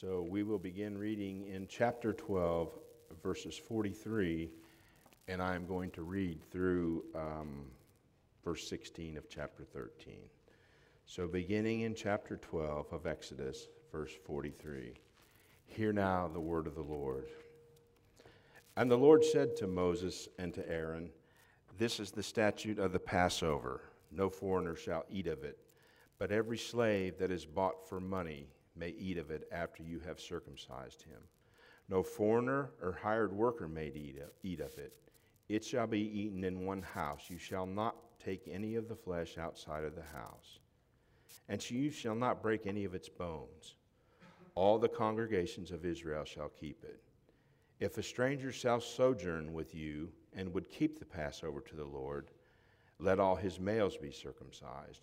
So we will begin reading in chapter 12, verses 43, and I'm going to read through um, verse 16 of chapter 13. So beginning in chapter 12 of Exodus, verse 43. Hear now the word of the Lord. And the Lord said to Moses and to Aaron, This is the statute of the Passover. No foreigner shall eat of it, but every slave that is bought for money may eat of it after you have circumcised him. No foreigner or hired worker may eat of it. It shall be eaten in one house. You shall not take any of the flesh outside of the house. And you shall not break any of its bones. All the congregations of Israel shall keep it. If a stranger shall sojourn with you and would keep the Passover to the Lord, let all his males be circumcised.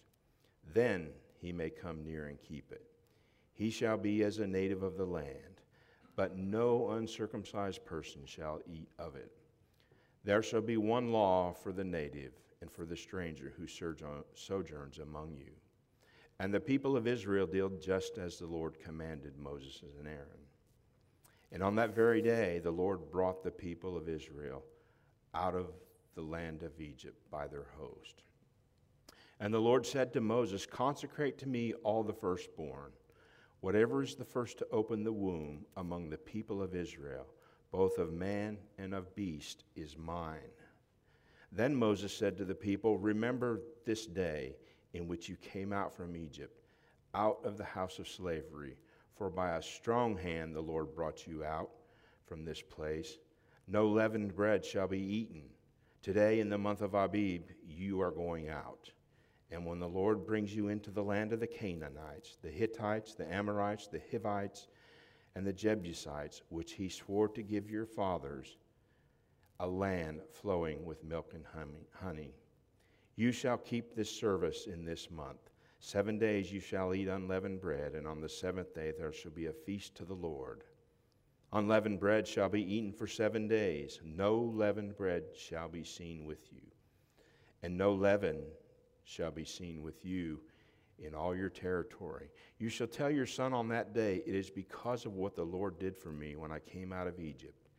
Then he may come near and keep it. He shall be as a native of the land, but no uncircumcised person shall eat of it. There shall be one law for the native and for the stranger who sojourns among you. And the people of Israel did just as the Lord commanded Moses and Aaron. And on that very day, the Lord brought the people of Israel out of the land of Egypt by their host. And the Lord said to Moses, Consecrate to me all the firstborn Whatever is the first to open the womb among the people of Israel, both of man and of beast, is mine. Then Moses said to the people, Remember this day in which you came out from Egypt, out of the house of slavery, for by a strong hand the Lord brought you out from this place. No leavened bread shall be eaten. Today, in the month of Abib, you are going out. And when the Lord brings you into the land of the Canaanites, the Hittites, the Amorites, the Hivites, and the Jebusites, which he swore to give your fathers, a land flowing with milk and honey. You shall keep this service in this month. Seven days you shall eat unleavened bread, and on the seventh day there shall be a feast to the Lord. Unleavened bread shall be eaten for seven days. No leavened bread shall be seen with you, and no leaven shall be seen with you in all your territory. You shall tell your son on that day, It is because of what the Lord did for me when I came out of Egypt.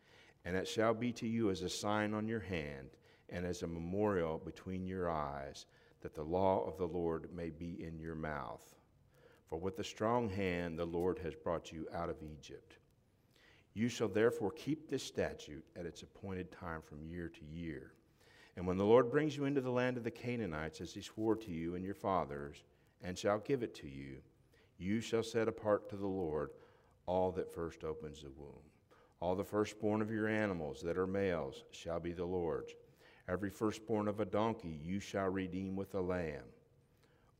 And it shall be to you as a sign on your hand and as a memorial between your eyes, that the law of the Lord may be in your mouth. For with a strong hand the Lord has brought you out of Egypt. You shall therefore keep this statute at its appointed time from year to year and when the Lord brings you into the land of the Canaanites, as he swore to you and your fathers, and shall give it to you, you shall set apart to the Lord all that first opens the womb. All the firstborn of your animals that are males shall be the Lord's. Every firstborn of a donkey you shall redeem with a lamb,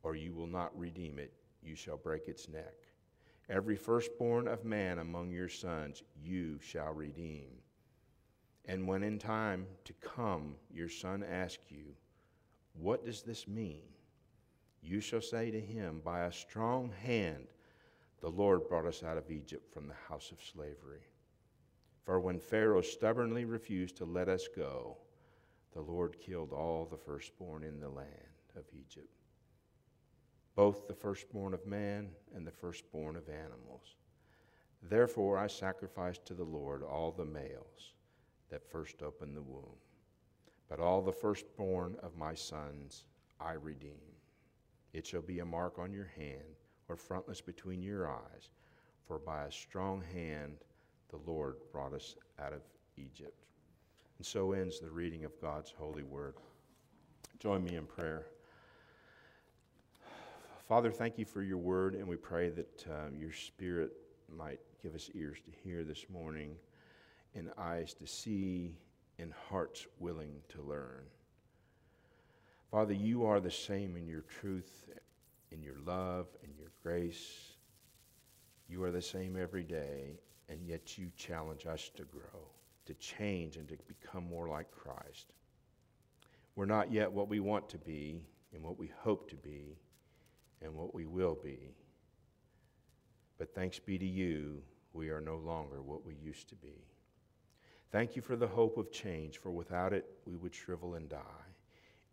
or you will not redeem it, you shall break its neck. Every firstborn of man among your sons you shall redeem. And when in time to come your son asks you, What does this mean? You shall say to him, By a strong hand the Lord brought us out of Egypt from the house of slavery. For when Pharaoh stubbornly refused to let us go, the Lord killed all the firstborn in the land of Egypt, both the firstborn of man and the firstborn of animals. Therefore I sacrificed to the Lord all the males that first opened the womb. But all the firstborn of my sons I redeem. It shall be a mark on your hand or frontlets between your eyes, for by a strong hand the Lord brought us out of Egypt. And so ends the reading of God's holy word. Join me in prayer. Father, thank you for your word, and we pray that uh, your spirit might give us ears to hear this morning and eyes to see and hearts willing to learn. Father, you are the same in your truth, in your love, in your grace. You are the same every day, and yet you challenge us to grow, to change, and to become more like Christ. We're not yet what we want to be, and what we hope to be, and what we will be. But thanks be to you, we are no longer what we used to be. Thank you for the hope of change, for without it, we would shrivel and die.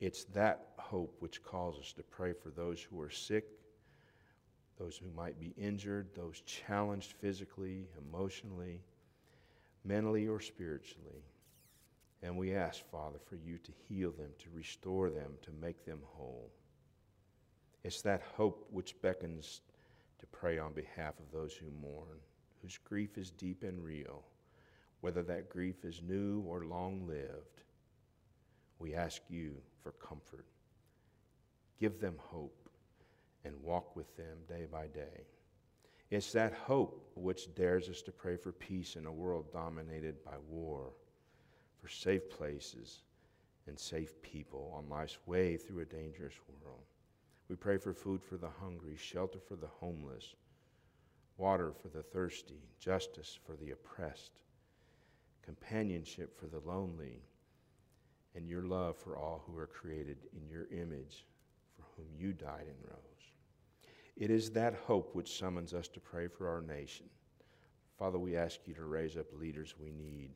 It's that hope which calls us to pray for those who are sick those who might be injured, those challenged physically, emotionally, mentally, or spiritually. And we ask, Father, for you to heal them, to restore them, to make them whole. It's that hope which beckons to pray on behalf of those who mourn, whose grief is deep and real, whether that grief is new or long lived. We ask you for comfort. Give them hope and walk with them day by day. It's that hope which dares us to pray for peace in a world dominated by war, for safe places and safe people on life's way through a dangerous world. We pray for food for the hungry, shelter for the homeless, water for the thirsty, justice for the oppressed, companionship for the lonely, and your love for all who are created in your image, for whom you died and rose. It is that hope which summons us to pray for our nation. Father, we ask you to raise up leaders we need.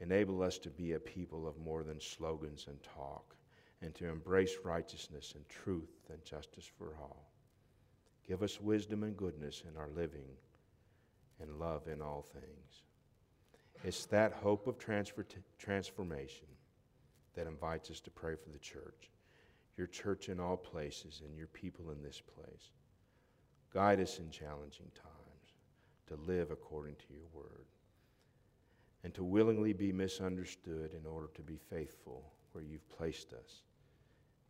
Enable us to be a people of more than slogans and talk and to embrace righteousness and truth and justice for all. Give us wisdom and goodness in our living and love in all things. It's that hope of transfer transformation that invites us to pray for the church, your church in all places, and your people in this place. Guide us in challenging times to live according to your word and to willingly be misunderstood in order to be faithful where you've placed us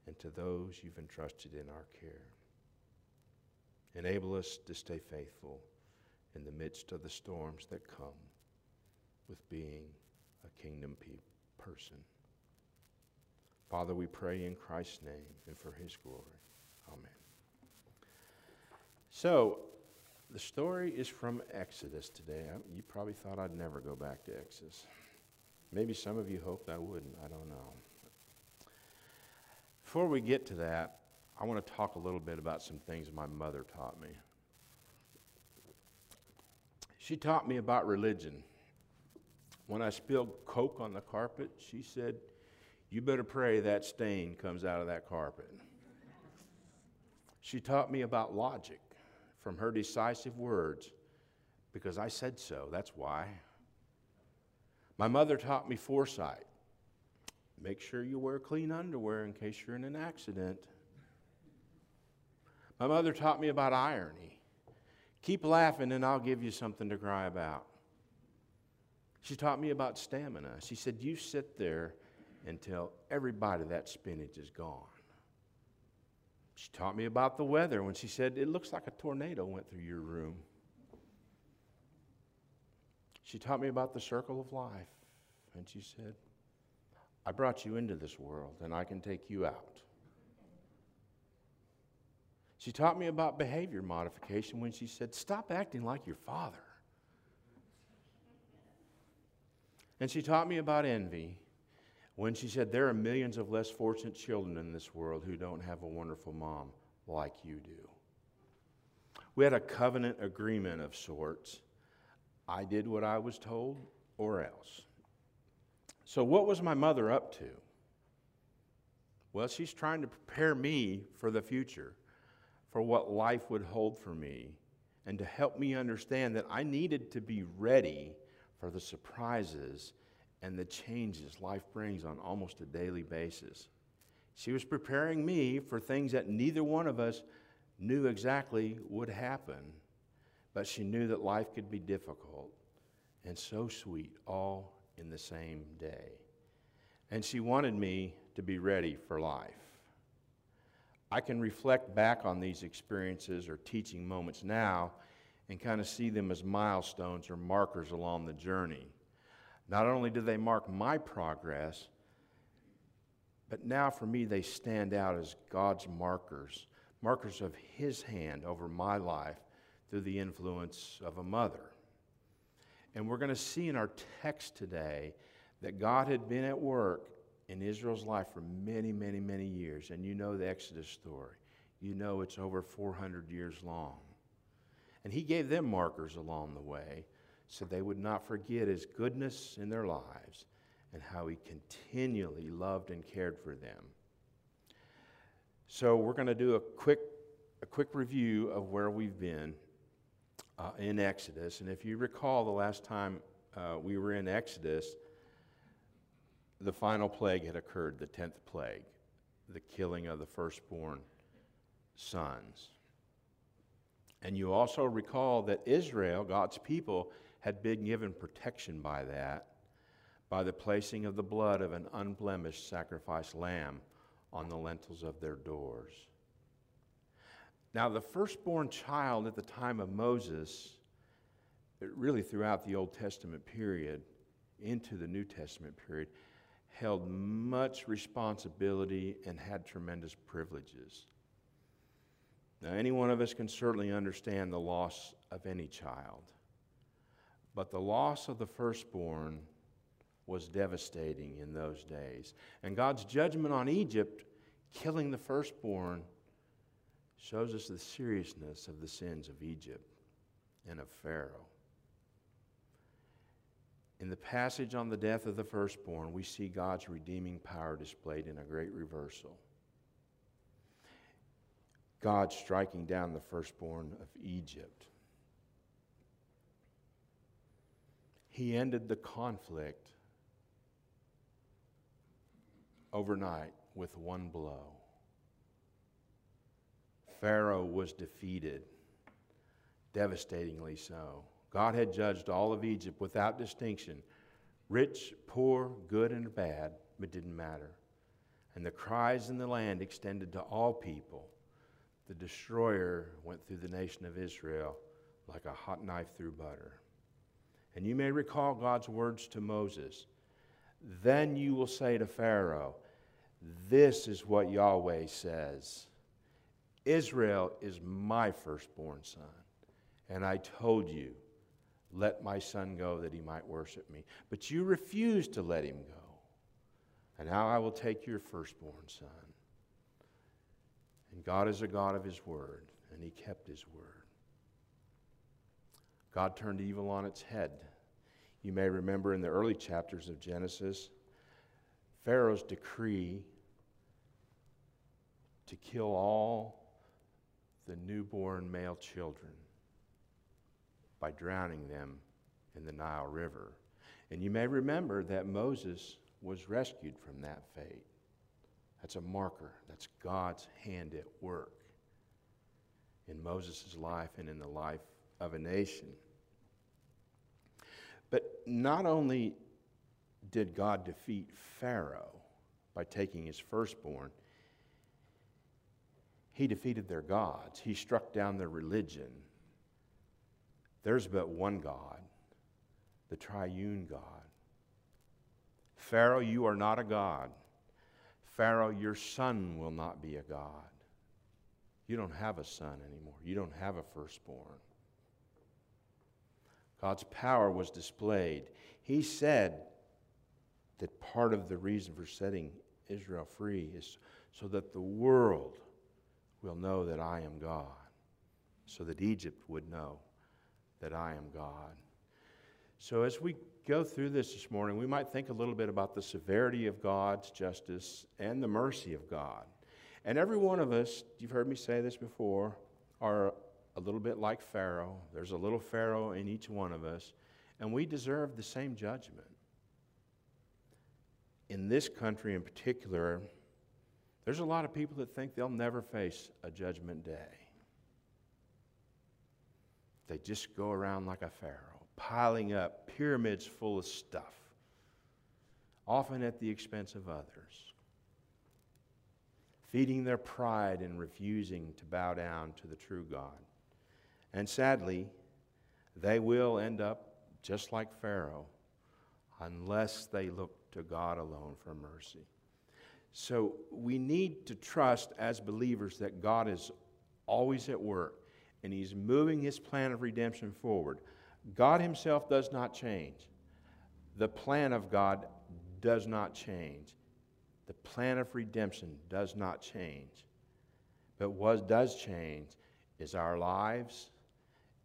and to those you've entrusted in our care. Enable us to stay faithful in the midst of the storms that come with being a kingdom pe- person. Father, we pray in Christ's name and for his glory. Amen. So, the story is from Exodus today. You probably thought I'd never go back to Exodus. Maybe some of you hoped I wouldn't. I don't know. Before we get to that, I want to talk a little bit about some things my mother taught me. She taught me about religion. When I spilled Coke on the carpet, she said, You better pray that stain comes out of that carpet. She taught me about logic from her decisive words because I said so. That's why. My mother taught me foresight. Make sure you wear clean underwear in case you're in an accident. My mother taught me about irony. Keep laughing and I'll give you something to cry about. She taught me about stamina. She said, You sit there until everybody that spinach is gone. She taught me about the weather when she said, It looks like a tornado went through your room. She taught me about the circle of life. And she said, I brought you into this world and I can take you out. She taught me about behavior modification when she said, Stop acting like your father. And she taught me about envy when she said, There are millions of less fortunate children in this world who don't have a wonderful mom like you do. We had a covenant agreement of sorts. I did what I was told, or else. So, what was my mother up to? Well, she's trying to prepare me for the future, for what life would hold for me, and to help me understand that I needed to be ready for the surprises and the changes life brings on almost a daily basis. She was preparing me for things that neither one of us knew exactly would happen, but she knew that life could be difficult and so sweet all in the same day. And she wanted me to be ready for life. I can reflect back on these experiences or teaching moments now and kind of see them as milestones or markers along the journey. Not only do they mark my progress, but now for me they stand out as God's markers, markers of His hand over my life through the influence of a mother. And we're going to see in our text today that God had been at work in Israel's life for many, many, many years. And you know the Exodus story. You know it's over 400 years long. And He gave them markers along the way so they would not forget His goodness in their lives and how He continually loved and cared for them. So we're going to do a quick, a quick review of where we've been uh, in Exodus. And if you recall, the last time uh, we were in Exodus, the final plague had occurred, the 10th plague, the killing of the firstborn sons. And you also recall that Israel, God's people, had been given protection by that, by the placing of the blood of an unblemished sacrificed lamb on the lintels of their doors. Now, the firstborn child at the time of Moses, really throughout the Old Testament period into the New Testament period, held much responsibility and had tremendous privileges. Now, any one of us can certainly understand the loss of any child, but the loss of the firstborn was devastating in those days. And God's judgment on Egypt, killing the firstborn, shows us the seriousness of the sins of Egypt and of Pharaoh. In the passage on the death of the firstborn, we see God's redeeming power displayed in a great reversal. God striking down the firstborn of Egypt. He ended the conflict overnight with one blow. Pharaoh was defeated, devastatingly so. God had judged all of Egypt without distinction rich, poor, good, and bad, but didn't matter. And the cries in the land extended to all people. The destroyer went through the nation of Israel like a hot knife through butter. And you may recall God's words to Moses Then you will say to Pharaoh, This is what Yahweh says Israel is my firstborn son. And I told you, let my son go that he might worship me. But you refused to let him go. And now I will take your firstborn son. And God is a God of his word, and he kept his word. God turned evil on its head. You may remember in the early chapters of Genesis, Pharaoh's decree to kill all the newborn male children by drowning them in the Nile River. And you may remember that Moses was rescued from that fate. That's a marker. That's God's hand at work in Moses' life and in the life of a nation. But not only did God defeat Pharaoh by taking his firstborn, he defeated their gods. He struck down their religion. There's but one God, the triune God. Pharaoh, you are not a God. Pharaoh, your son will not be a God. You don't have a son anymore. You don't have a firstborn. God's power was displayed. He said that part of the reason for setting Israel free is so that the world will know that I am God, so that Egypt would know that I am God. So, as we go through this this morning, we might think a little bit about the severity of God's justice and the mercy of God. And every one of us, you've heard me say this before, are a little bit like Pharaoh. There's a little Pharaoh in each one of us, and we deserve the same judgment. In this country in particular, there's a lot of people that think they'll never face a judgment day. They just go around like a Pharaoh, piling up pyramids full of stuff, often at the expense of others, feeding their pride and refusing to bow down to the true God. And sadly, they will end up just like Pharaoh unless they look to God alone for mercy. So we need to trust as believers that God is always at work and He's moving His plan of redemption forward. God Himself does not change. The plan of God does not change. The plan of redemption does not change. But what does change is our lives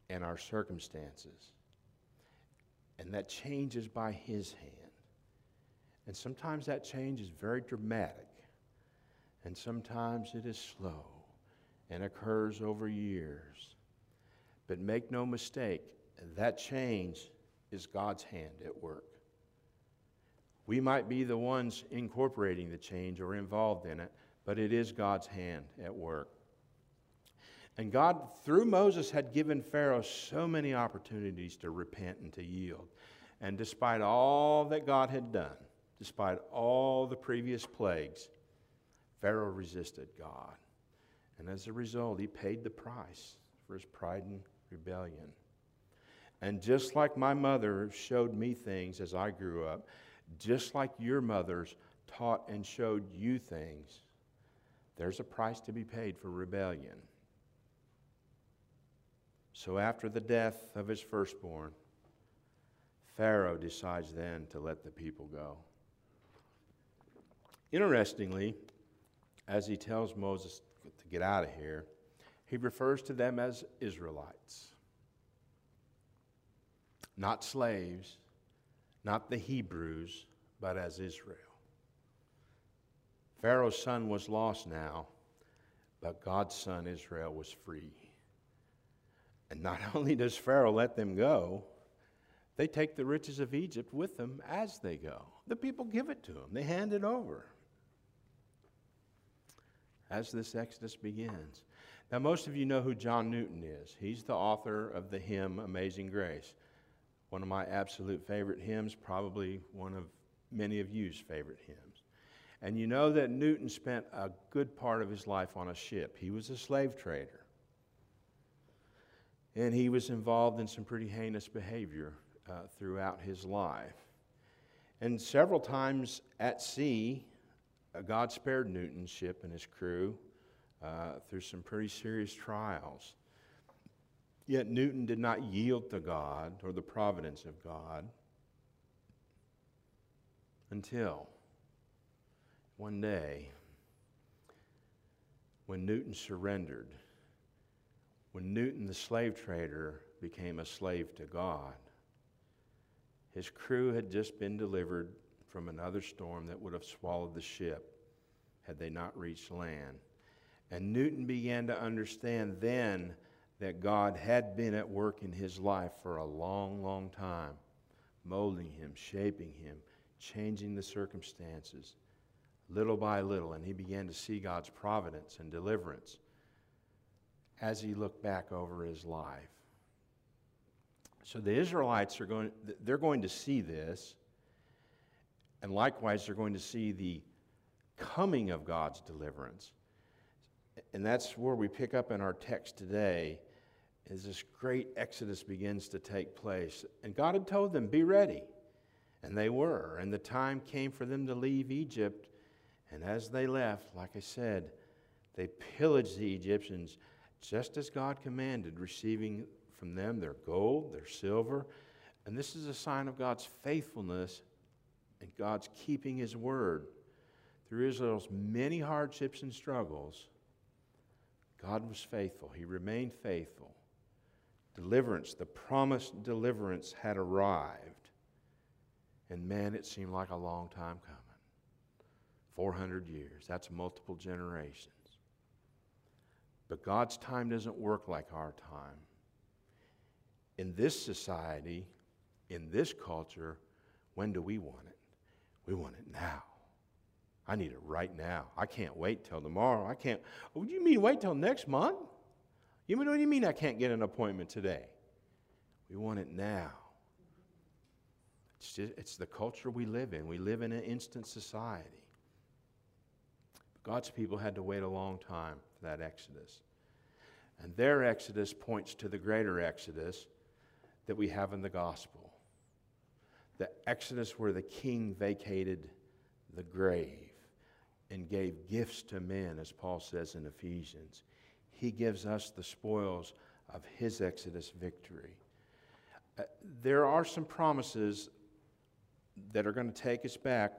and our circumstances. And that changes by His hand. And sometimes that change is very dramatic, and sometimes it is slow, and occurs over years. But make no mistake, that change is God's hand at work. We might be the ones incorporating the change or involved in it, but it is God's hand at work. And God, through Moses, had given Pharaoh so many opportunities to repent and to yield. And despite all that God had done, despite all the previous plagues, Pharaoh resisted God. And as a result, he paid the price for his pride and rebellion. And just like my mother showed me things as I grew up, just like your mothers taught and showed you things, there's a price to be paid for rebellion. So after the death of his firstborn, Pharaoh decides then to let the people go. Interestingly, as he tells Moses to get out of here, he refers to them as Israelites. Not slaves, not the Hebrews, but as Israel. Pharaoh's son was lost now, but God's son Israel was free. And not only does Pharaoh let them go, they take the riches of Egypt with them as they go. The people give it to them, they hand it over as this Exodus begins. Now, most of you know who John Newton is. He's the author of the hymn Amazing Grace, one of my absolute favorite hymns, probably one of many of you's favorite hymns. And you know that Newton spent a good part of his life on a ship. He was a slave trader. And he was involved in some pretty heinous behavior uh, throughout his life. And several times at sea, uh, God spared Newton's ship and his crew uh, through some pretty serious trials. Yet Newton did not yield to God or the providence of God until one day when Newton surrendered, when Newton, the slave trader, became a slave to God. His crew had just been delivered from another storm that would have swallowed the ship had they not reached land. And Newton began to understand then that God had been at work in his life for a long, long time, molding him, shaping him, changing the circumstances little by little. And he began to see God's providence and deliverance as he looked back over his life. So the Israelites are going, they're going to see this. And likewise, they're going to see the coming of God's deliverance. And that's where we pick up in our text today as this great exodus begins to take place. And God had told them, Be ready. And they were. And the time came for them to leave Egypt. And as they left, like I said, they pillaged the Egyptians just as God commanded, receiving from them their gold, their silver. And this is a sign of God's faithfulness and God's keeping His word. Through Israel's many hardships and struggles, God was faithful. He remained faithful. Deliverance, the promised deliverance had arrived. And man, it seemed like a long time coming 400 years. That's multiple generations. But God's time doesn't work like our time. In this society, in this culture, when do we want it? We want it now. I need it right now. I can't wait till tomorrow. I can't. Oh, you mean wait till next month? You mean, what do you mean I can't get an appointment today? We want it now. It's, just, it's the culture we live in. We live in an instant society. God's people had to wait a long time for that exodus. And their exodus points to the greater exodus that we have in the gospel. The exodus where the king vacated the grave and gave gifts to men, as Paul says in Ephesians. He gives us the spoils of his exodus victory. Uh, there are some promises that are going to take us back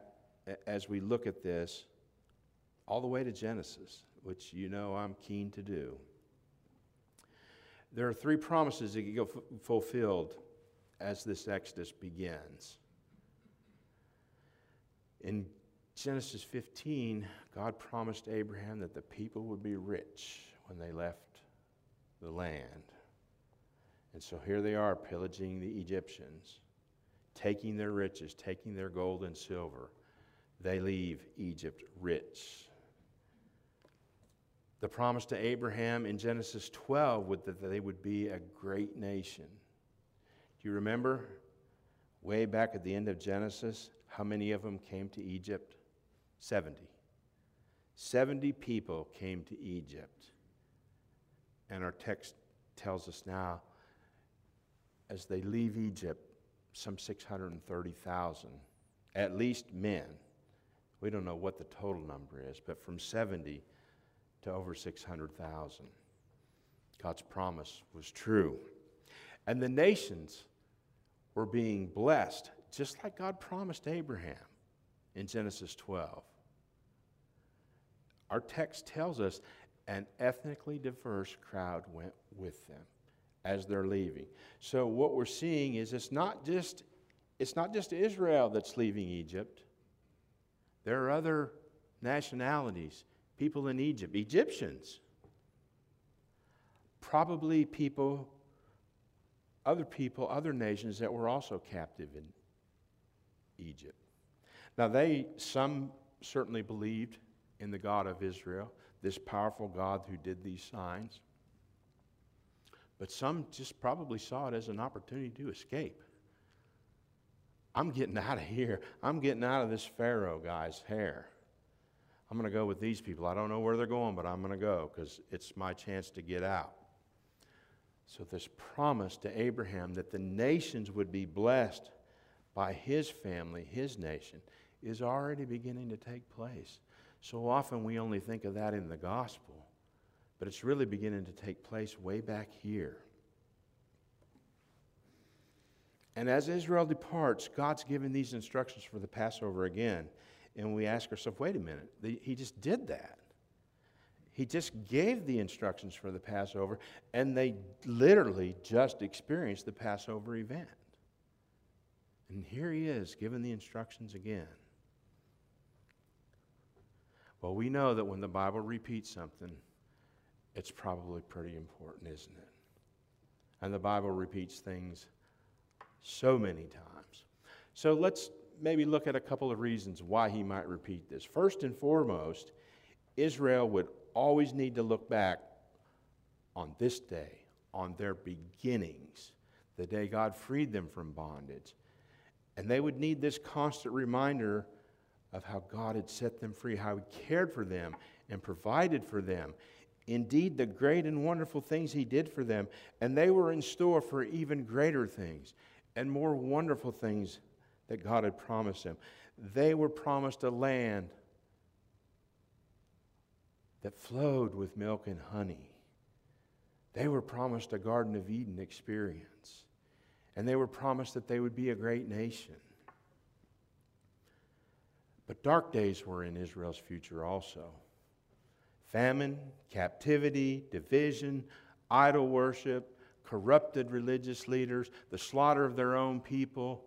as we look at this all the way to Genesis, which you know I'm keen to do. There are three promises that get fulfilled as this Exodus begins. In Genesis 15, God promised Abraham that the people would be rich, when they left the land. And so here they are pillaging the Egyptians, taking their riches, taking their gold and silver. They leave Egypt rich. The promise to Abraham in Genesis 12 was that they would be a great nation. Do you remember way back at the end of Genesis how many of them came to Egypt? 70. 70 people came to Egypt. And our text tells us now, as they leave Egypt, some 630,000, at least men. We don't know what the total number is, but from 70 to over 600,000. God's promise was true. And the nations were being blessed, just like God promised Abraham in Genesis 12. Our text tells us an ethnically diverse crowd went with them as they're leaving. So what we're seeing is it's not just it's not just Israel that's leaving Egypt. There are other nationalities, people in Egypt, Egyptians. Probably people other people, other nations that were also captive in Egypt. Now they some certainly believed in the God of Israel, this powerful God who did these signs. But some just probably saw it as an opportunity to escape. I'm getting out of here. I'm getting out of this Pharaoh guy's hair. I'm going to go with these people. I don't know where they're going, but I'm going to go because it's my chance to get out. So, this promise to Abraham that the nations would be blessed by his family, his nation, is already beginning to take place. So often we only think of that in the gospel, but it's really beginning to take place way back here. And as Israel departs, God's given these instructions for the Passover again. And we ask ourselves, wait a minute, he just did that. He just gave the instructions for the Passover, and they literally just experienced the Passover event. And here he is, giving the instructions again. Well, we know that when the Bible repeats something, it's probably pretty important, isn't it? And the Bible repeats things so many times. So let's maybe look at a couple of reasons why he might repeat this. First and foremost, Israel would always need to look back on this day, on their beginnings, the day God freed them from bondage. And they would need this constant reminder of how God had set them free, how He cared for them and provided for them. Indeed, the great and wonderful things He did for them, and they were in store for even greater things and more wonderful things that God had promised them. They were promised a land that flowed with milk and honey. They were promised a Garden of Eden experience. And they were promised that they would be a great nation. But dark days were in Israel's future also famine, captivity, division, idol worship, corrupted religious leaders, the slaughter of their own people.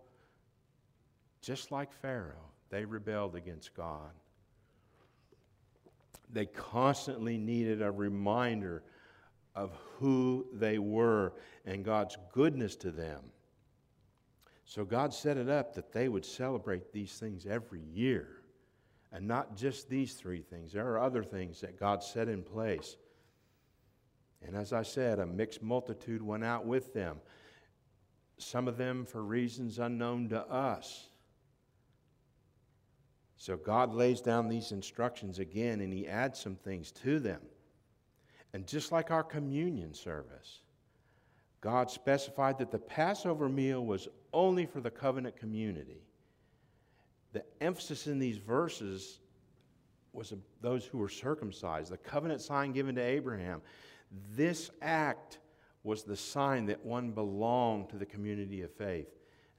Just like Pharaoh, they rebelled against God. They constantly needed a reminder of who they were and God's goodness to them. So God set it up that they would celebrate these things every year. And not just these three things, there are other things that God set in place. And as I said, a mixed multitude went out with them, some of them for reasons unknown to us. So God lays down these instructions again and He adds some things to them. And just like our communion service, God specified that the Passover meal was only for the covenant community. The emphasis in these verses was those who were circumcised, the covenant sign given to Abraham. This act was the sign that one belonged to the community of faith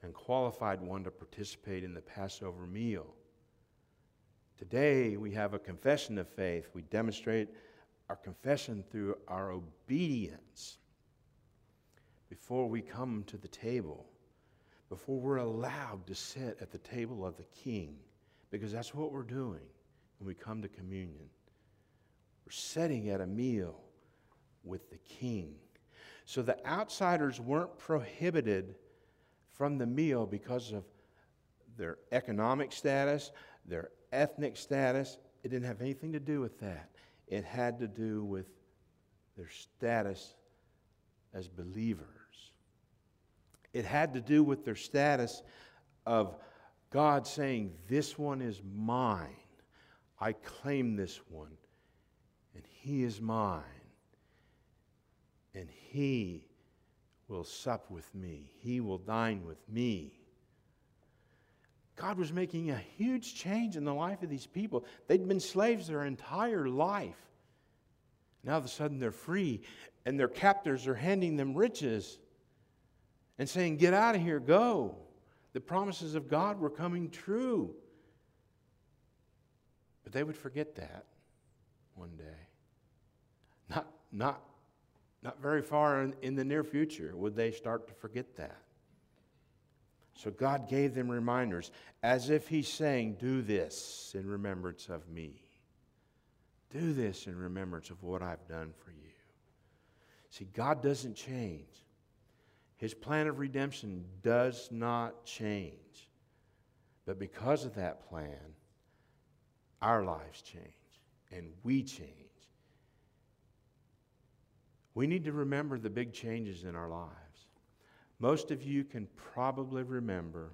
and qualified one to participate in the Passover meal. Today, we have a confession of faith. We demonstrate our confession through our obedience before we come to the table, before we're allowed to sit at the table of the King, because that's what we're doing when we come to communion. We're sitting at a meal with the king. So the outsiders weren't prohibited from the meal because of their economic status, their ethnic status. It didn't have anything to do with that. It had to do with their status as believers. It had to do with their status of God saying, This one is mine. I claim this one, and he is mine. And he will sup with me, he will dine with me. God was making a huge change in the life of these people. They'd been slaves their entire life. Now, all of a sudden, they're free, and their captors are handing them riches and saying, Get out of here, go. The promises of God were coming true. But they would forget that one day. Not, not, not very far in, in the near future would they start to forget that. So God gave them reminders as if He's saying, Do this in remembrance of me. Do this in remembrance of what I've done for you. See, God doesn't change. His plan of redemption does not change. But because of that plan, our lives change and we change. We need to remember the big changes in our lives. Most of you can probably remember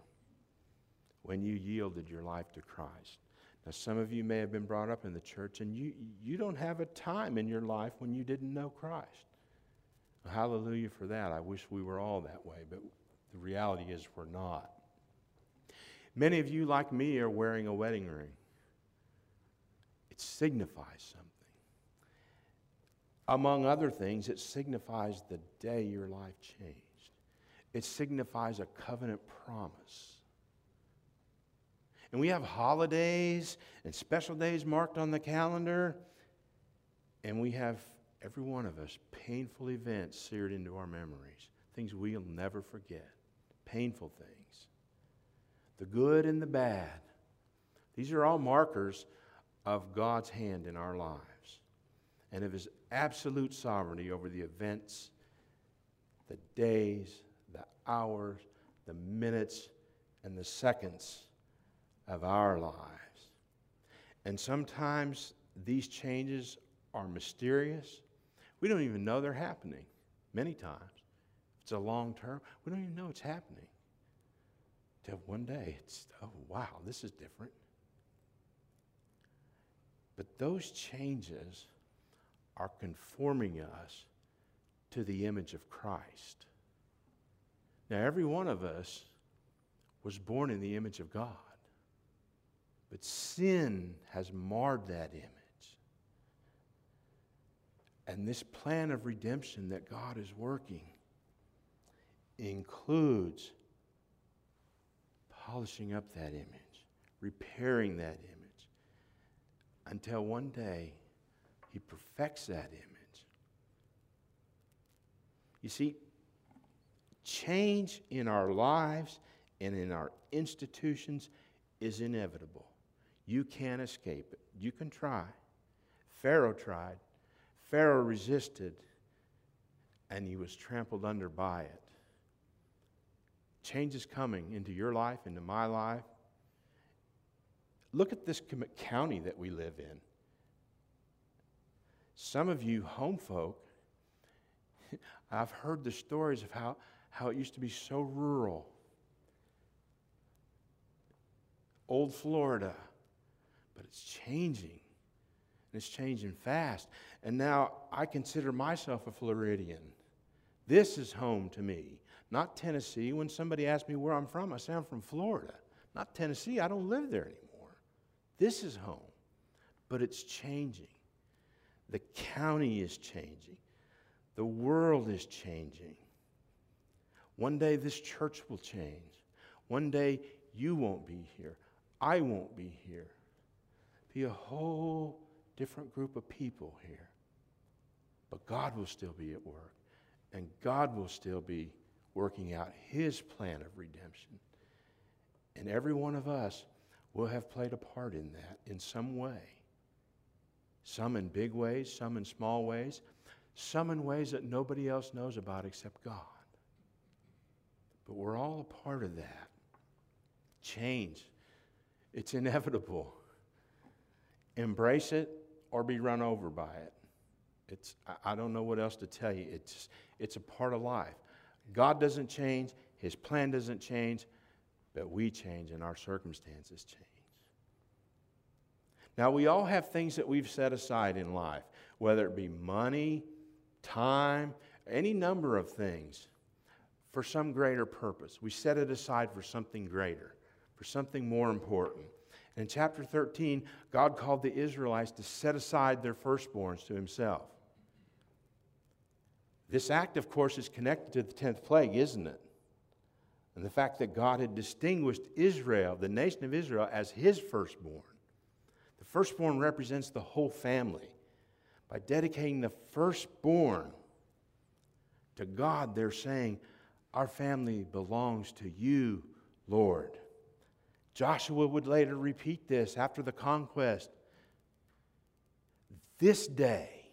when you yielded your life to Christ. Now, some of you may have been brought up in the church, and you, you don't have a time in your life when you didn't know Christ. Hallelujah for that. I wish we were all that way, but the reality is we're not. Many of you, like me, are wearing a wedding ring. It signifies something. Among other things, it signifies the day your life changed. It signifies a covenant promise. And we have holidays and special days marked on the calendar, and we have every one of us, painful events seared into our memories, things we'll never forget, painful things, the good and the bad. These are all markers of God's hand in our lives and of His absolute sovereignty over the events, the days, the hours, the minutes, and the seconds of our lives. And sometimes these changes are mysterious we don't even know they're happening many times. If it's a long term, we don't even know it's happening. Till one day, it's, oh, wow, this is different. But those changes are conforming us to the image of Christ. Now, every one of us was born in the image of God, but sin has marred that image. And this plan of redemption that God is working includes polishing up that image, repairing that image, until one day He perfects that image. You see, change in our lives and in our institutions is inevitable. You can't escape it. You can try. Pharaoh tried. Pharaoh resisted, and he was trampled under by it. Change is coming into your life, into my life. Look at this county that we live in. Some of you home folk, I've heard the stories of how, how it used to be so rural. Old Florida, but it's changing. It's changing fast. And now I consider myself a Floridian. This is home to me, not Tennessee. When somebody asks me where I'm from, I say I'm from Florida, not Tennessee. I don't live there anymore. This is home. But it's changing. The county is changing. The world is changing. One day this church will change. One day you won't be here. I won't be here. Be a whole different group of people here. But God will still be at work, and God will still be working out His plan of redemption. And every one of us will have played a part in that in some way. Some in big ways, some in small ways, some in ways that nobody else knows about except God. But we're all a part of that. Change, it's inevitable. Embrace it or be run over by it. It's, I don't know what else to tell you. It's, it's a part of life. God doesn't change, His plan doesn't change, but we change and our circumstances change. Now, we all have things that we've set aside in life, whether it be money, time, any number of things for some greater purpose. We set it aside for something greater, for something more important. In chapter 13, God called the Israelites to set aside their firstborns to himself. This act, of course, is connected to the 10th plague, isn't it? And the fact that God had distinguished Israel, the nation of Israel, as his firstborn. The firstborn represents the whole family. By dedicating the firstborn to God, they're saying, Our family belongs to you, Lord. Joshua would later repeat this after the conquest. This day,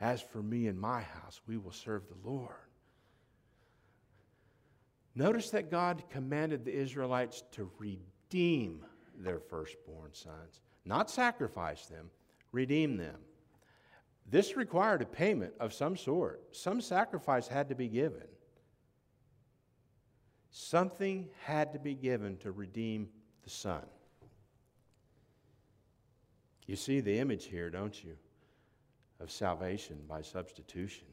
as for me and my house, we will serve the Lord. Notice that God commanded the Israelites to redeem their firstborn sons, not sacrifice them, redeem them. This required a payment of some sort. Some sacrifice had to be given. Something had to be given to redeem the Son. You see the image here, don't you, of salvation by substitution.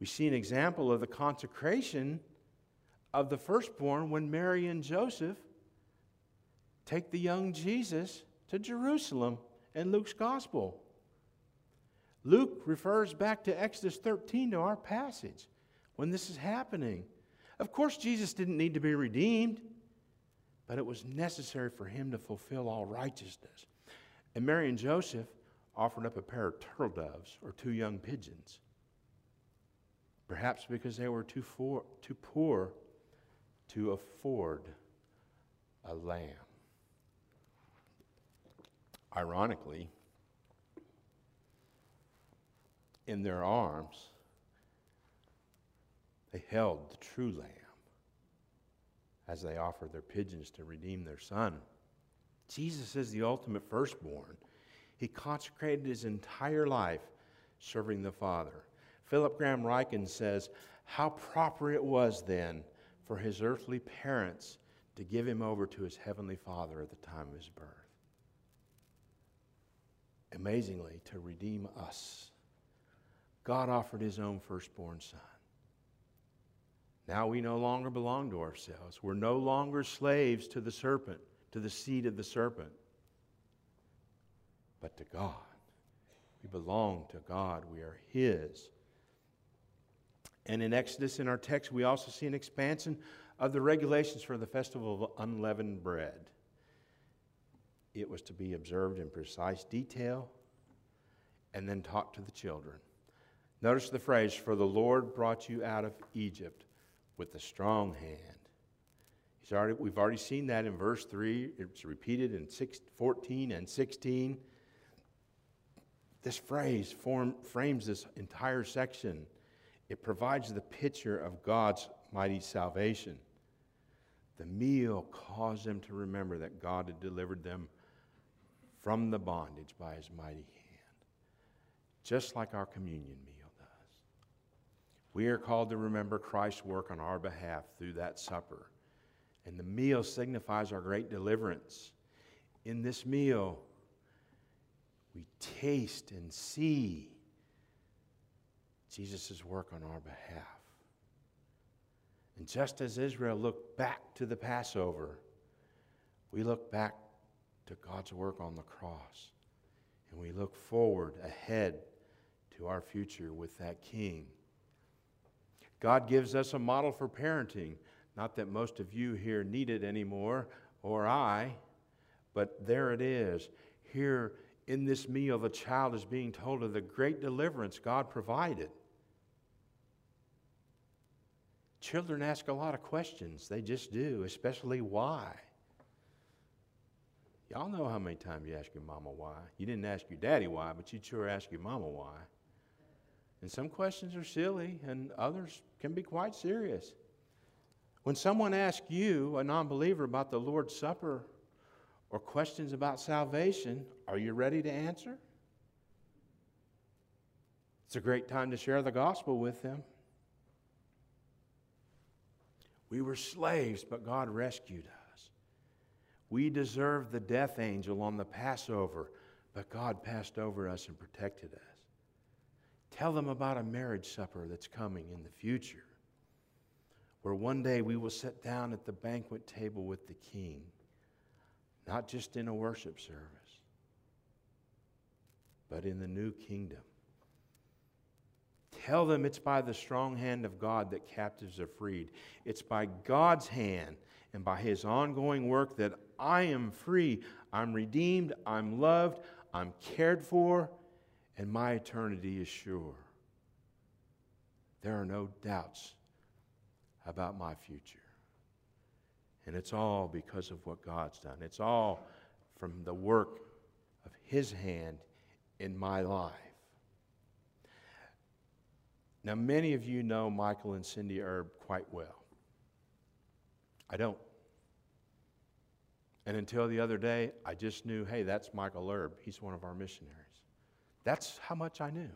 We see an example of the consecration of the firstborn when Mary and Joseph take the young Jesus to Jerusalem in Luke's gospel. Luke refers back to Exodus 13 to our passage when this is happening. Of course, Jesus didn't need to be redeemed, but it was necessary for him to fulfill all righteousness. And Mary and Joseph offered up a pair of turtle doves or two young pigeons, perhaps because they were too, for, too poor to afford a lamb. Ironically, in their arms, they held the true lamb as they offered their pigeons to redeem their son. Jesus is the ultimate firstborn. He consecrated his entire life serving the Father. Philip Graham Ryken says, How proper it was then for his earthly parents to give him over to his heavenly Father at the time of his birth. Amazingly, to redeem us, God offered his own firstborn son. Now we no longer belong to ourselves. We're no longer slaves to the serpent, to the seed of the serpent, but to God. We belong to God. We are His. And in Exodus, in our text, we also see an expansion of the regulations for the festival of unleavened bread. It was to be observed in precise detail and then taught to the children. Notice the phrase, For the Lord brought you out of Egypt with a strong hand. He's already, we've already seen that in verse 3. It's repeated in 6, 14 and 16. This phrase form, frames this entire section. It provides the picture of God's mighty salvation. The meal caused them to remember that God had delivered them from the bondage by his mighty hand, just like our communion meal. We are called to remember Christ's work on our behalf through that supper. And the meal signifies our great deliverance. In this meal, we taste and see Jesus' work on our behalf. And just as Israel looked back to the Passover, we look back to God's work on the cross. And we look forward ahead to our future with that King God gives us a model for parenting. Not that most of you here need it anymore, or I, but there it is. Here in this meal, the child is being told of the great deliverance God provided. Children ask a lot of questions. They just do, especially why. Y'all know how many times you ask your mama why. You didn't ask your daddy why, but you sure ask your mama why. And some questions are silly, and others can be quite serious. When someone asks you, a non believer, about the Lord's Supper or questions about salvation, are you ready to answer? It's a great time to share the gospel with them. We were slaves, but God rescued us. We deserved the death angel on the Passover, but God passed over us and protected us. Tell them about a marriage supper that's coming in the future, where one day we will sit down at the banquet table with the King, not just in a worship service, but in the new kingdom. Tell them it's by the strong hand of God that captives are freed. It's by God's hand and by His ongoing work that I am free. I'm redeemed. I'm loved. I'm cared for. And my eternity is sure. There are no doubts about my future. And it's all because of what God's done. It's all from the work of His hand in my life. Now, many of you know Michael and Cindy Erb quite well. I don't. And until the other day, I just knew, hey, that's Michael Erb. He's one of our missionaries. That's how much I knew.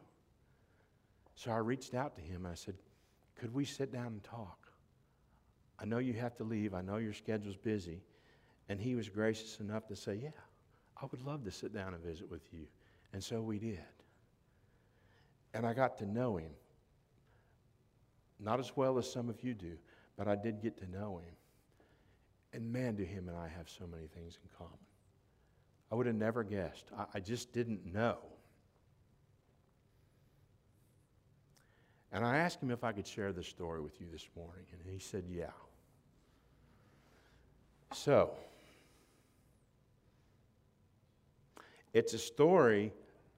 So I reached out to him and I said, could we sit down and talk? I know you have to leave. I know your schedule's busy. And he was gracious enough to say, yeah, I would love to sit down and visit with you. And so we did. And I got to know him. Not as well as some of you do, but I did get to know him. And man, do him and I have so many things in common. I would have never guessed. I, I just didn't know. And I asked him if I could share this story with you this morning, and he said, Yeah. So, it's a story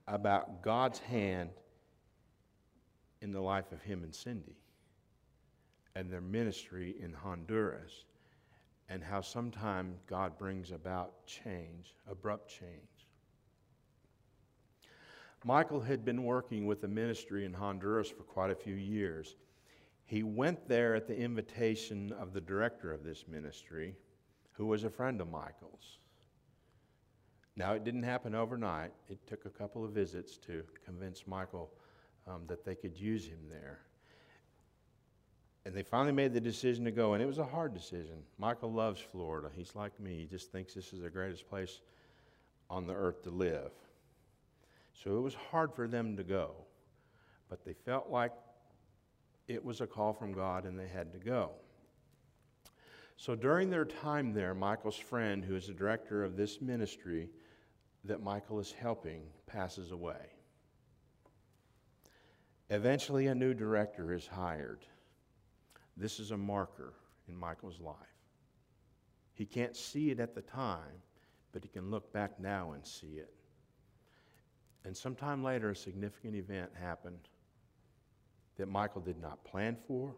about God's hand in the life of him and Cindy and their ministry in Honduras, and how sometimes God brings about change, abrupt change. Michael had been working with a ministry in Honduras for quite a few years. He went there at the invitation of the director of this ministry, who was a friend of Michael's. Now, it didn't happen overnight. It took a couple of visits to convince Michael um, that they could use him there. And they finally made the decision to go, and it was a hard decision. Michael loves Florida. He's like me, he just thinks this is the greatest place on the earth to live. So it was hard for them to go, but they felt like it was a call from God and they had to go. So during their time there, Michael's friend, who is the director of this ministry that Michael is helping, passes away. Eventually, a new director is hired. This is a marker in Michael's life. He can't see it at the time, but he can look back now and see it. And sometime later, a significant event happened that Michael did not plan for,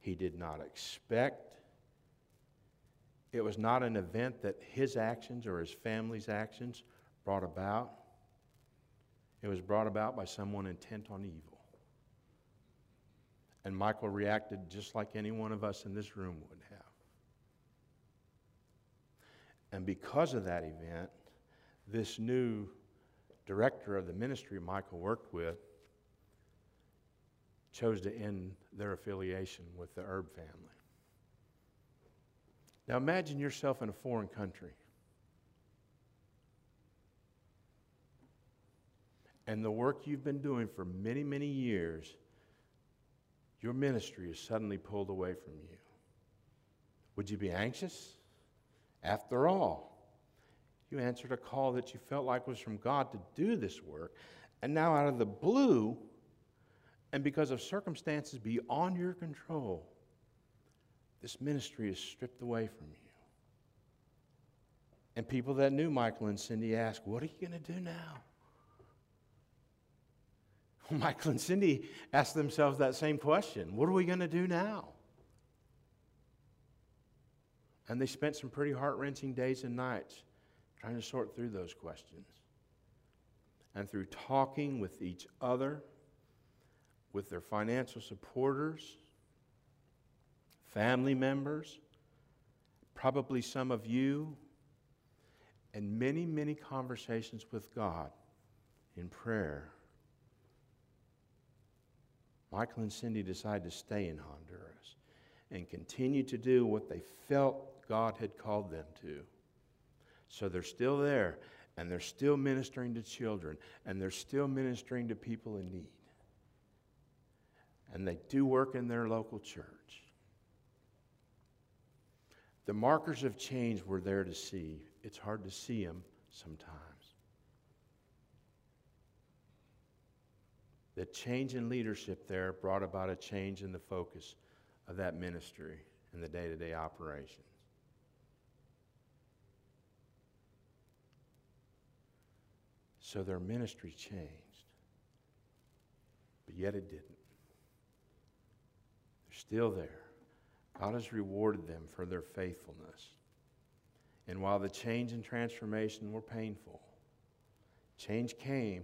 he did not expect. It was not an event that his actions or his family's actions brought about. It was brought about by someone intent on evil. And Michael reacted just like any one of us in this room would have. And because of that event, this new director of the ministry Michael worked with chose to end their affiliation with the Erb family. Now imagine yourself in a foreign country. And the work you've been doing for many, many years your ministry is suddenly pulled away from you. Would you be anxious? After all, you answered a call that you felt like was from God to do this work, and now out of the blue, and because of circumstances beyond your control, this ministry is stripped away from you. And people that knew Michael and Cindy asked, What are you going to do now? Michael and Cindy asked themselves that same question What are we going to do now? And they spent some pretty heart wrenching days and nights trying to sort through those questions. And through talking with each other, with their financial supporters, family members, probably some of you, and many, many conversations with God in prayer. Michael and Cindy decided to stay in Honduras and continue to do what they felt God had called them to. So they're still there, and they're still ministering to children, and they're still ministering to people in need. And they do work in their local church. The markers of change were there to see. It's hard to see them sometimes. The change in leadership there brought about a change in the focus of that ministry and the day to day operations. So their ministry changed, but yet it didn't. They're still there. God has rewarded them for their faithfulness. And while the change and transformation were painful, change came,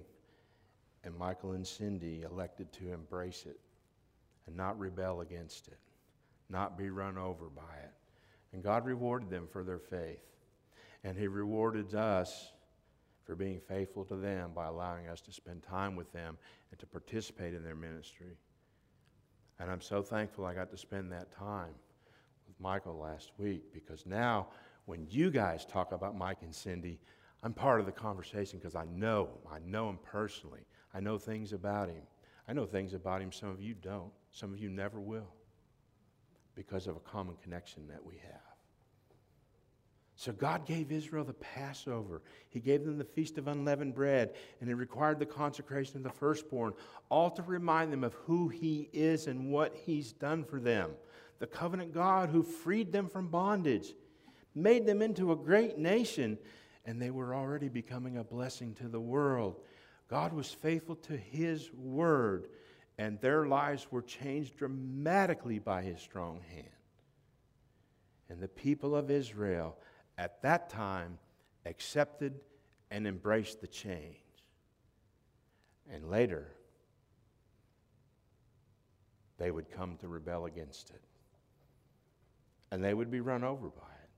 and Michael and Cindy elected to embrace it and not rebel against it, not be run over by it. And God rewarded them for their faith. And He rewarded us for being faithful to them by allowing us to spend time with them and to participate in their ministry. And I'm so thankful I got to spend that time with Michael last week because now when you guys talk about Mike and Cindy, I'm part of the conversation because I know him. I know him personally. I know things about him. I know things about him some of you don't. Some of you never will because of a common connection that we have. So God gave Israel the Passover. He gave them the Feast of Unleavened Bread, and He required the consecration of the firstborn, all to remind them of who He is and what He's done for them. The covenant God who freed them from bondage, made them into a great nation, and they were already becoming a blessing to the world. God was faithful to His word, and their lives were changed dramatically by His strong hand. And the people of Israel at that time accepted and embraced the change. And later, they would come to rebel against it. And they would be run over by it.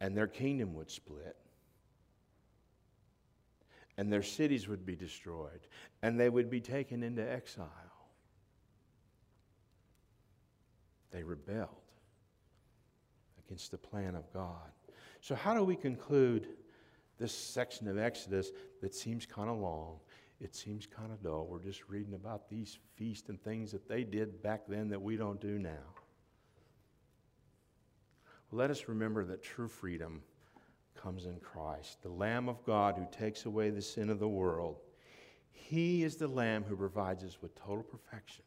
And their kingdom would split. And their cities would be destroyed. And they would be taken into exile. They rebelled against the plan of God. So, how do we conclude this section of Exodus that seems kind of long? It seems kind of dull. We're just reading about these feasts and things that they did back then that we don't do now. Let us remember that true freedom comes in Christ, the Lamb of God who takes away the sin of the world. He is the Lamb who provides us with total perfection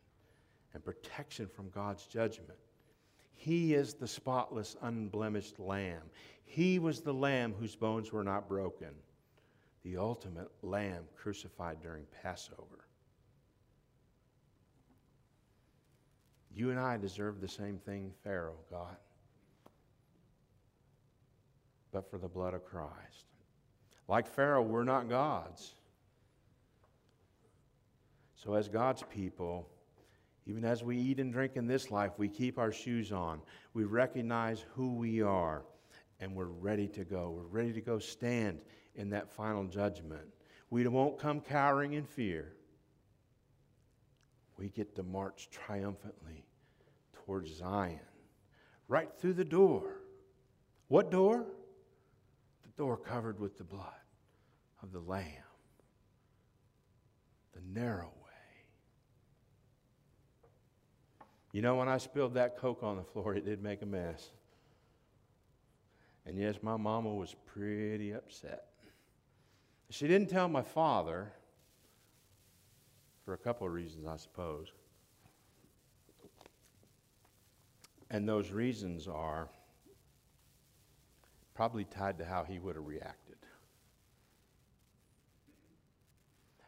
and protection from God's judgment. He is the spotless, unblemished Lamb. He was the Lamb whose bones were not broken, the ultimate Lamb crucified during Passover. You and I deserve the same thing Pharaoh got, but for the blood of Christ. Like Pharaoh, we're not gods. So, as God's people, even as we eat and drink in this life, we keep our shoes on. We recognize who we are, and we're ready to go. We're ready to go stand in that final judgment. We won't come cowering in fear. We get to march triumphantly towards Zion, right through the door. What door? The door covered with the blood of the Lamb, the narrow You know, when I spilled that Coke on the floor, it did make a mess. And yes, my mama was pretty upset. She didn't tell my father for a couple of reasons, I suppose. And those reasons are probably tied to how he would have reacted.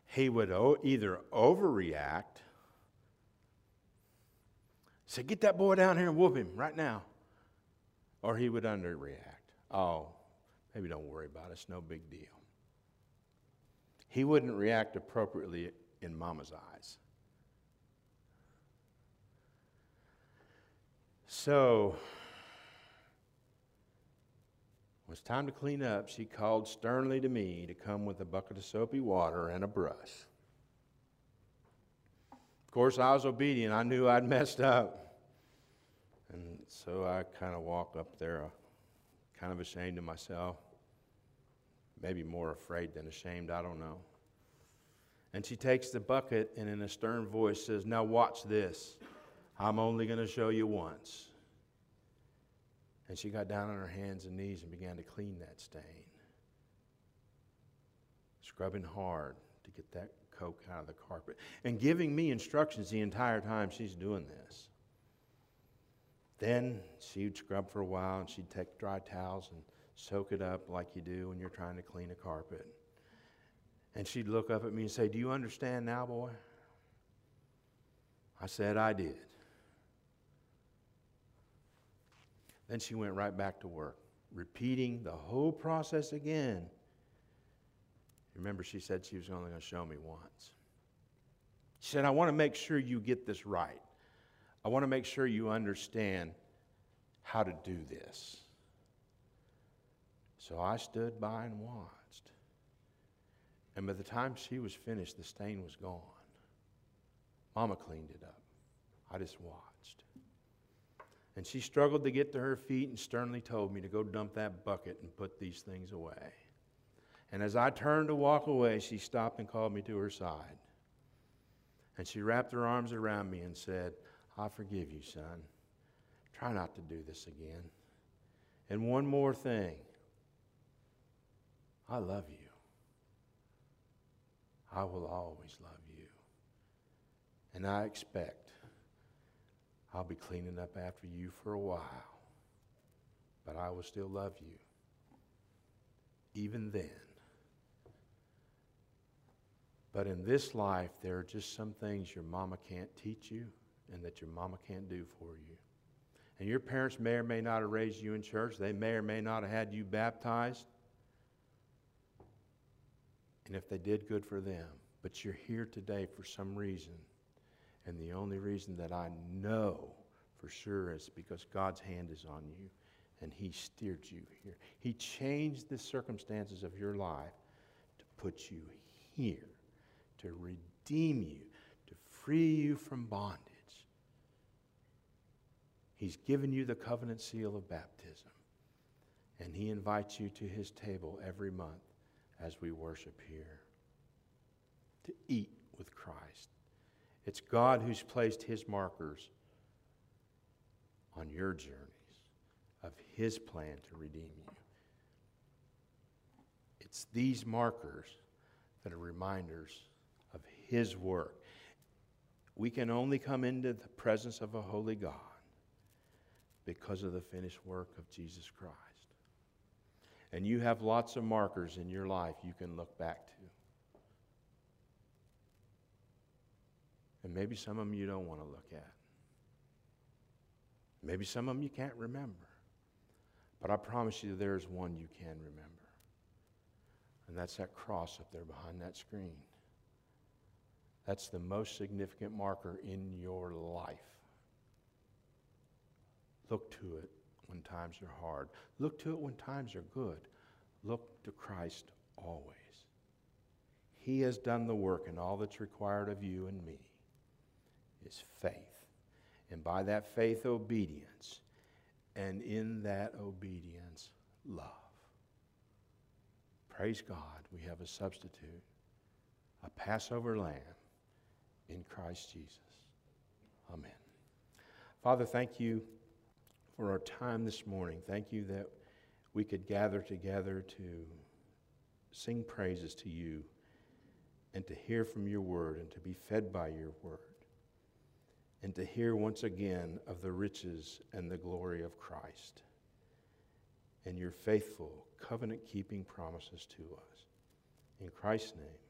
He would o- either overreact said, Get that boy down here and whoop him right now. Or he would underreact. Oh, maybe don't worry about it. It's no big deal. He wouldn't react appropriately in mama's eyes. So, it was time to clean up, she called sternly to me to come with a bucket of soapy water and a brush. Of course, I was obedient. I knew I'd messed up. And so I kind of walk up there, uh, kind of ashamed of myself. Maybe more afraid than ashamed, I don't know. And she takes the bucket and, in a stern voice, says, Now watch this. I'm only going to show you once. And she got down on her hands and knees and began to clean that stain, scrubbing hard to get that coke out of the carpet, and giving me instructions the entire time she's doing this. Then she'd scrub for a while and she'd take dry towels and soak it up like you do when you're trying to clean a carpet. And she'd look up at me and say, Do you understand now, boy? I said, I did. Then she went right back to work, repeating the whole process again. Remember, she said she was only going to show me once. She said, I want to make sure you get this right. I want to make sure you understand how to do this. So I stood by and watched. And by the time she was finished, the stain was gone. Mama cleaned it up. I just watched. And she struggled to get to her feet and sternly told me to go dump that bucket and put these things away. And as I turned to walk away, she stopped and called me to her side. And she wrapped her arms around me and said, I forgive you, son. Try not to do this again. And one more thing I love you. I will always love you. And I expect I'll be cleaning up after you for a while, but I will still love you. Even then. But in this life, there are just some things your mama can't teach you and that your mama can't do for you. And your parents may or may not have raised you in church, they may or may not have had you baptized. And if they did, good for them. But you're here today for some reason. And the only reason that I know for sure is because God's hand is on you and He steered you here. He changed the circumstances of your life to put you here, to redeem you, to free you from bondage. He's given you the covenant seal of baptism, and He invites you to His table every month as we worship here to eat with Christ. It's God who's placed his markers on your journeys of his plan to redeem you. It's these markers that are reminders of his work. We can only come into the presence of a holy God because of the finished work of Jesus Christ. And you have lots of markers in your life you can look back to. And maybe some of them you don't want to look at. Maybe some of them you can't remember. But I promise you there's one you can remember. And that's that cross up there behind that screen. That's the most significant marker in your life. Look to it when times are hard. Look to it when times are good. Look to Christ always. He has done the work, and all that's required of you and me is faith. And by that faith, obedience. And in that obedience, love. Praise God, we have a substitute, a Passover lamb in Christ Jesus. Amen. Father, thank you for our time this morning. Thank you that we could gather together to sing praises to you and to hear from your word and to be fed by your word and to hear once again of the riches and the glory of Christ and your faithful covenant keeping promises to us. In Christ's name.